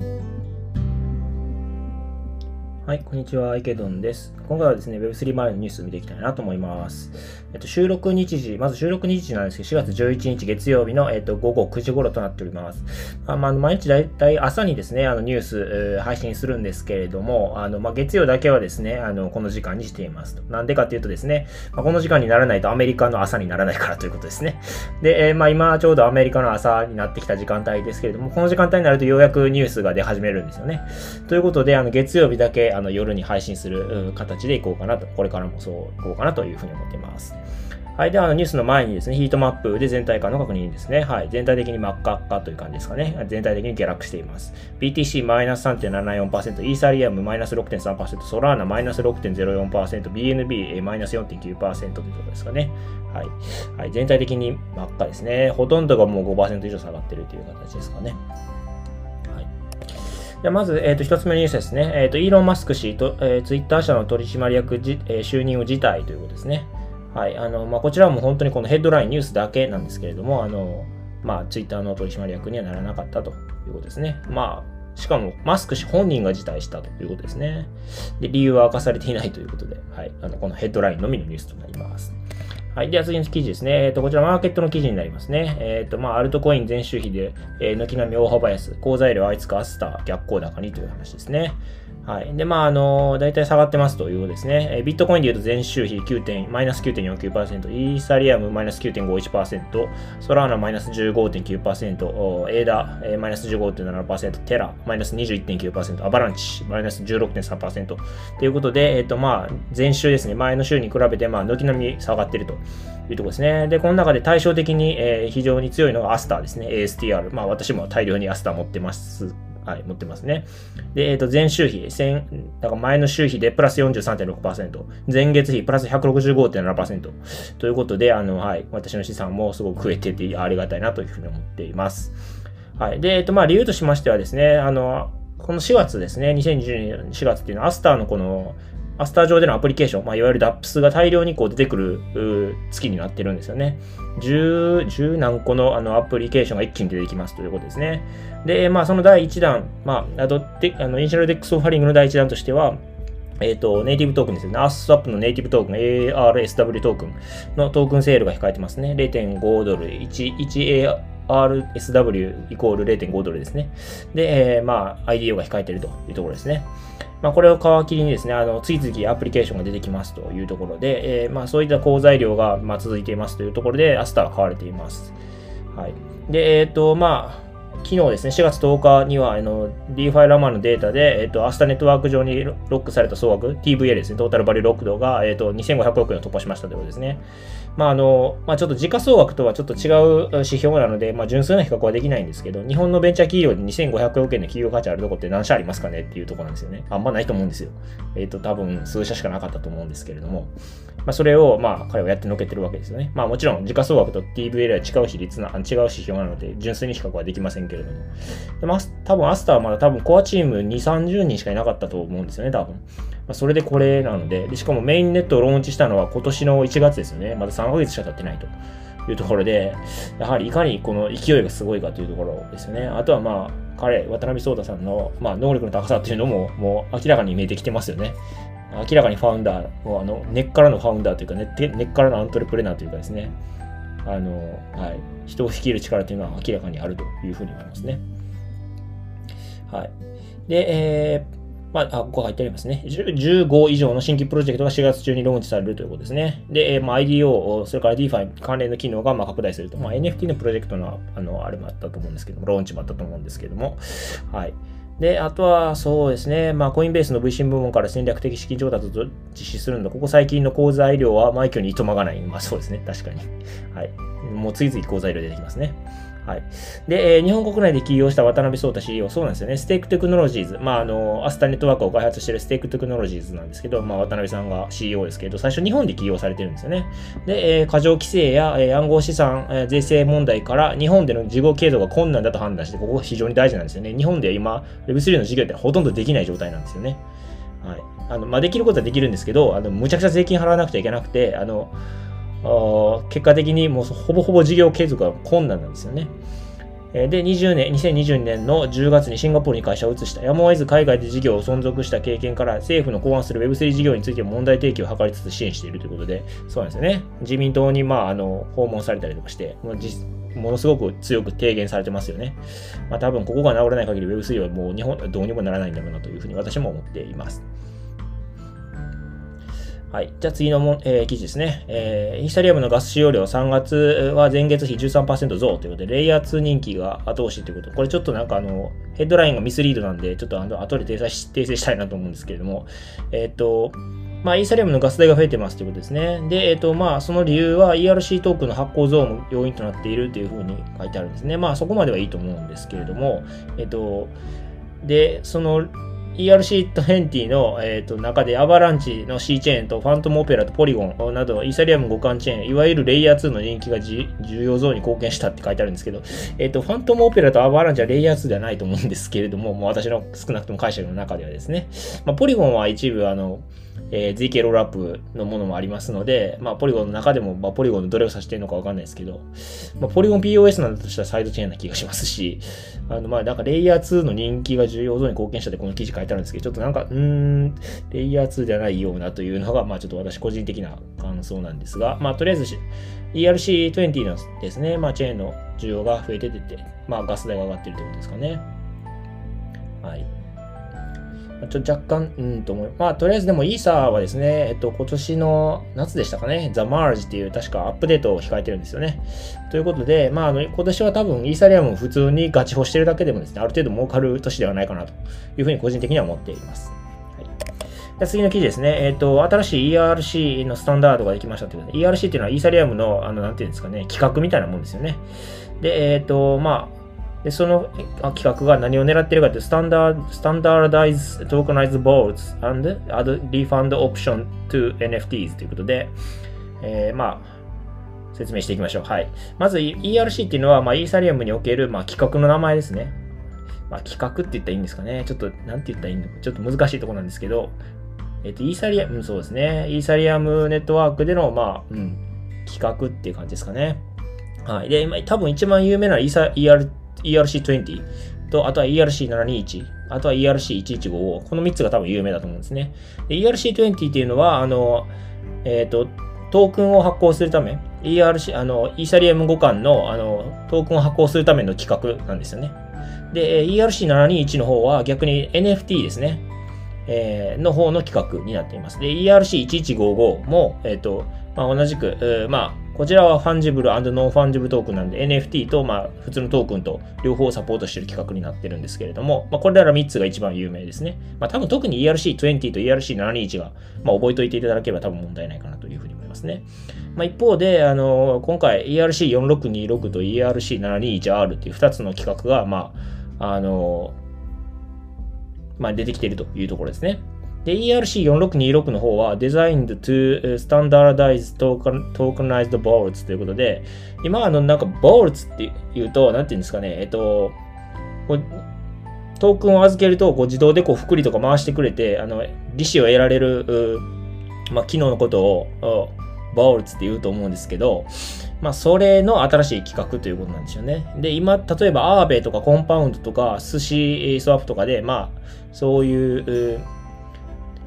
thank you はい、こんにちは、池ドンです。今回はですね、Web3 周りのニュースを見ていきたいなと思います。えっと、収録日時、まず収録日時なんですけど、4月11日月曜日の、えっと、午後9時頃となっております。あ、まあ、毎日だいたい朝にですね、あの、ニュース、え配信するんですけれども、あの、まあ、月曜だけはですね、あの、この時間にしています。なんでかっていうとですね、まあ、この時間にならないとアメリカの朝にならないからということですね。で、えー、まあ、今ちょうどアメリカの朝になってきた時間帯ですけれども、この時間帯になるとようやくニュースが出始めるんですよね。ということで、あの、月曜日だけ、あの、夜に配信する形でいこうかなと、これからもそういこうかなというふうに思っています。はい。では、ニュースの前にですね、ヒートマップで全体感の確認ですね。はい。全体的に真っ赤っかという感じですかね。全体的に下落しています。BTC マイナス3.74%、イーサリアムマイナス6.3%、ソラーナマイナス6.04%、BNB マイナス4.9%というところですかね。はい。はい。全体的に真っ赤ですね。ほとんどがもう5%以上下がってるという形ですかね。じゃまず、えー、と1つ目のニュースですね。えー、とイーロン・マスク氏と、えー、ツイッター社の取締役じ、えー、就任を辞退ということですね。はい。あの、まあ、こちらも本当にこのヘッドライン、ニュースだけなんですけれども、あの、まあ、ツイッターの取締役にはならなかったということですね。まあ、しかも、マスク氏本人が辞退したということですね。で、理由は明かされていないということで、はい。あの、このヘッドラインのみのニュースとなります。はい。では次の記事ですね。えっ、ー、と、こちらマーケットの記事になりますね。えっ、ー、と、まあ、アルトコイン全周比で、えー、軒並み大幅安、好材料あいつかアスター逆行高にという話ですね。はい。で、まあ、あの、大体下がってますということですね。えビットコインで言うと前週比9点、マイナス9.49%、イーサリアムマイナス9.51%、ソラーナマイナス15.9%、エーダ、えマイナス15.7%、テラマイナス21.9%、アバランチマイナス16.3%ということで、えっ、と、まあ、前週ですね、前の週に比べて、まあ、軒並み下がってるというところですね。で、この中で対照的に、えー、非常に強いのがアスターですね、ASTR。まあ、私も大量にアスター持ってますはい、持ってますね。で、えっ、ー、と、前週比、だから前の週比でプラス43.6%、前月比プラス165.7%ということで、あの、はい、私の資産もすごく増えててありがたいなというふうに思っています。はい。で、えっ、ー、と、まあ、理由としましてはですね、あの、この4月ですね、2020年4月っていうのは、アスターのこの、アスター上でのアプリケーション、まあ、いわゆる DApps が大量にこう出てくる月になってるんですよね。10、何個のあのアプリケーションが一気に出てきますということですね。で、まあ、その第1弾、まあ、あとあの Initial DEX Offering の第1弾としては、えっ、ー、と、ネイティブトークンですね。アースワップのネイティブトークン、ARSW トークンのトークンセールが控えてますね。0.5ドル、1、1AR、RSW イコール0.5ドルですね。で、えー、まあ、IDO が控えているというところですね。まあ、これを皮切りにですね、あの、次々アプリケーションが出てきますというところで、えー、まあ、そういった好材料が、まあ、続いていますというところで、アスターは買われています。はい。で、えっ、ー、と、まあ、昨日ですね、4月10日には、あの、DeFi ラマのデータで、えっ、と、アスタネットワーク上にロックされた総額、TVA ですね、トータルバリューロック度が、えっ、と、2500億円を突破しましたということですね。まあ、あの、まあ、ちょっと時価総額とはちょっと違う指標なので、まあ、純粋な比較はできないんですけど、日本のベンチャー企業で2500億円の企業価値あるとこって何社ありますかねっていうとこなんですよね。あんまないと思うんですよ。えっ、と、多分数社しかなかったと思うんですけれども、まあ、それを、まあ、彼はやってのけてるわけですよね。まあ、もちろん、時価総額と TVA は違う比率な、違う指標なので、純粋に比較はできませんけれども。でまあ、多分、アスターはまだ多分、コアチーム2、30人しかいなかったと思うんですよね、多分。まあ、それでこれなのでで、しかもメインネットをローンチしたのは今年の1月ですよね。まだ3ヶ月しか経ってないと。いうところで、やはりいかにこの勢いがすごいかというところですよね。あとはまあ、彼、渡辺壮太さんの、まあ、能力の高さっていうのも、もう明らかに見えてきてますよね。明らかにファウンダー、もうあの根っからのファウンダーというか、ね、根っからのアントレプレナーというかですね、あの、はい、人を率いる力というのは明らかにあるというふうに思いますね。はい。で、えー、まあ、ここ入ってありますね。15以上の新規プロジェクトが4月中にローンチされるということですね。で、まあ、IDO、それから DeFi 関連の機能がまあ拡大すると。まあ、NFT のプロジェクトの、あの、あれもあったと思うんですけども、ローンチもあったと思うんですけども、はい。で、あとはそうですね、まあ、コインベースの VC 部門から戦略的資金調達を実施するんだ。ここ最近の口材料は枚挙にいとまがない。まあそうですね、確かに。はい。もう次々口材料出てきますね。はい。で、えー、日本国内で起業した渡辺創太 CEO、そうなんですよね。ステークテクノロジーズ。まあ、あの、アスタネットワークを開発しているステークテクノロジーズなんですけど、まあ、渡辺さんが CEO ですけど、最初日本で起業されてるんですよね。で、えー、過剰規制や、えー、暗号資産、えー、税制問題から日本での事業継続が困難だと判断して、ここが非常に大事なんですよね。日本で今、Web3 の事業ってほとんどできない状態なんですよね。はい。あの、まあ、できることはできるんですけど、あの、むちゃくちゃ税金払わなくちゃいけなくて、あの、結果的にもうほぼほぼ事業継続が困難なんですよね。で、20年、2020年の10月にシンガポールに会社を移した。やむを得ず海外で事業を存続した経験から、政府の考案する Web3 事業についても問題提起を図りつつ支援しているということで、そうなんですよね。自民党に、まあ、あの、訪問されたりとかして、もう実ものすごく強く提言されてますよね。まあ多分ここが治らない限り Web3 はもう日本どうにもならないんだろうなというふうに私も思っています。はい。じゃあ次のも、えー、記事ですね。えー、イーサリアムのガス使用量3月は前月比13%増ということで、レイヤー2人気が後押しということ。これちょっとなんかあの、ヘッドラインがミスリードなんで、ちょっとあの後で訂正訂正したいなと思うんですけれども、えっ、ー、と、まあ、イーサリアムのガス代が増えてますということですね。で、えっ、ー、と、まあ、その理由は ERC トークンの発行増も要因となっているというふうに書いてあるんですね。まあ、そこまではいいと思うんですけれども、えっ、ー、と、で、その ERC20 の、えーと、中でアバランチの C チェーンとファントムオペラとポリゴンなどイーサリアム互換チェーン、いわゆるレイヤー2の人気が重要増に貢献したって書いてあるんですけど、えっ、ー、と、ファントムオペラとアバランチはレイヤー2ではないと思うんですけれども、もう私の少なくとも解釈の中ではですね、まあ、ポリゴンは一部あの、えー、ZK ロールアップのものもありますので、まあ、ポリゴンの中でも、まあ、ポリゴンのどれを指しているのかわかんないですけど、まあ、ポリゴン POS なんだとしたらサイドチェーンな気がしますし、あの、まあ、なんかレイヤー2の人気が重要度に貢献したってこの記事書いてあるんですけど、ちょっとなんか、うーん、レイヤー2ではないようなというのが、まあ、ちょっと私個人的な感想なんですが、まあ、とりあえず ERC20 のですね、まあ、チェーンの需要が増えててて、まあ、ガス代が上がってるということですかね。はい。ちょ若干、うんと思う。まあ、とりあえずでもイーサーはですね、えっと、今年の夏でしたかね、ザ・マージっていう確かアップデートを控えてるんですよね。ということで、まあ、あの、今年は多分イーサリアムを普通にガチホしてるだけでもですね、ある程度儲かる年ではないかなというふうに個人的には思っています。で次の記事ですね。えっ、ー、と、新しい ERC のスタンダードができましたということで、ERC っていうのはイーサリアムの、あの、なんていうんですかね、企画みたいなもんですよね。で、えっ、ー、と、まあ、で、その企画が何を狙ってるかというと、スタンダー、スタンダードダイズ、トークナイズボールズ and add refund option to NFTs ということで、えー、まあ、説明していきましょう。はい。まず ERC っていうのは、まあ、イーサリアムにおける、まあ、企画の名前ですね。まあ、企画って言ったらいいんですかね。ちょっと、なんて言ったらいいの？か、ちょっと難しいところなんですけど、えっ、ー、と、イーサリアム、そうですね。イーサリアムネットワークでの、まあ、うん、企画っていう感じですかね。はい。で、今、多分一番有名なイーサ ER ERC20 と、あとは ERC721、あとは ERC1155、この3つが多分有名だと思うんですね。ERC20 っていうのは、あの、えっ、ー、と、トークンを発行するため、ERC、あの、イーサリアム互換の、あの、トークンを発行するための規格なんですよね。で、ERC721 の方は逆に NFT ですね。えー、の方の規格になっています。で、ERC1155 も、えっ、ー、と、まあ、同じく、えー、まあ、こちらは fungible non-fungible token なんで NFT と、まあ、普通のトークンと両方サポートしてる規格になってるんですけれども、まあ、これら3つが一番有名ですね。まあ、多分特に ERC20 と ERC721 が、まあ、覚えておいていただければ多分問題ないかなというふうに思いますね。まあ、一方で、あの、今回 ERC4626 と ERC721R っていう2つの企画が、まあ、あの、まあ、出てきているというところですね。で、ERC4626 の方は Designed to Standardize Tokenized Vaults ということで、今あのなんか Vaults って言うと、なんて言うんですかね、えっと、トークンを預けるとこう自動でこう福利とか回してくれて、あの、利子を得られる、まあ、機能のことを、バオルツって言うと思うんですけど、まあ、それの新しい企画ということなんですよね。で、今、例えば、アーベとかコンパウンドとか、寿司スワップとかで、まあ、そういう、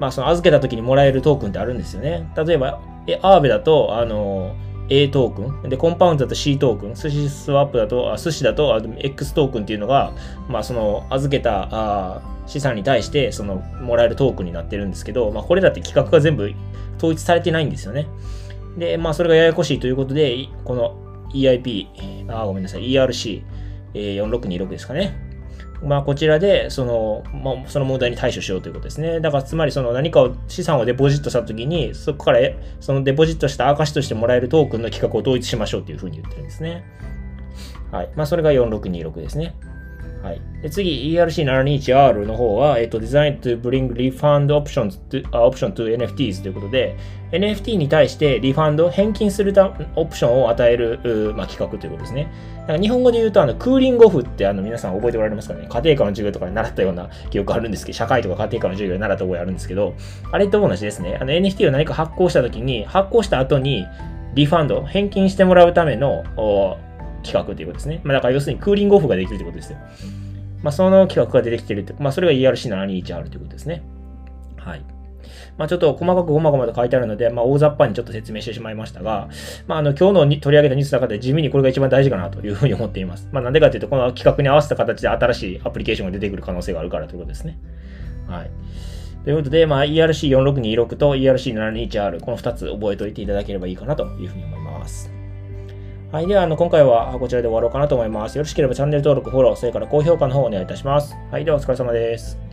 まあ、その預けた時にもらえるトークンってあるんですよね。例えば、えアーベだと、あの、A トークン。で、コンパウンドだと C トークン。寿司スワップだと、あ寿司だとあ X トークンっていうのが、まあ、その預けたあ資産に対して、その、もらえるトークンになってるんですけど、まあ、これだって規格が全部統一されてないんですよね。で、まあ、それがややこしいということで、この EIP、あ、ごめんなさい、erc え46。26ですかね。まあ、こちらで、その、まあ、その問題に対処しようということですね。だから、つまり、その何かを、資産をデポジットしたときに、そこから、そのデポジットした証としてもらえるトークンの企画を統一しましょうというふうに言ってるんですね。はい。まあ、それが4626ですね。はい。で次、ERC721R の方は、えっと、Design to bring refund options to, uh, option to NFTs ということで、NFT に対してリファンド、返金するたオプションを与える、まあ、企画ということですね。だか日本語で言うと、あの、クーリングオフってあの皆さん覚えておられますかね？家庭科の授業とかで習ったような記憶あるんですけど、社会とか家庭科の授業で習った覚えあるんですけど、あれと同じですね。あの、NFT を何か発行したときに、発行した後に、リファンド、返金してもらうための、企画ということですね。まあ、だから要するにクーリングオフができるということですよ。まあ、その企画が出てきてるって、まあ、それが ERC721R ということですね。はい。まあ、ちょっと細かくごまごまと書いてあるので、まあ、大雑把にちょっと説明してしまいましたが、まあ、あの、今日の取り上げたニュースの中で地味にこれが一番大事かなというふうに思っています。まあ、なんでかというと、この企画に合わせた形で新しいアプリケーションが出てくる可能性があるからということですね。はい。ということで、まあ、ERC4626 と ERC721R、この2つ覚えておいていただければいいかなというふうに思います。はい。では、あの、今回はこちらで終わろうかなと思います。よろしければチャンネル登録、フォロー、それから高評価の方をお願いいたします。はい。では、お疲れ様です。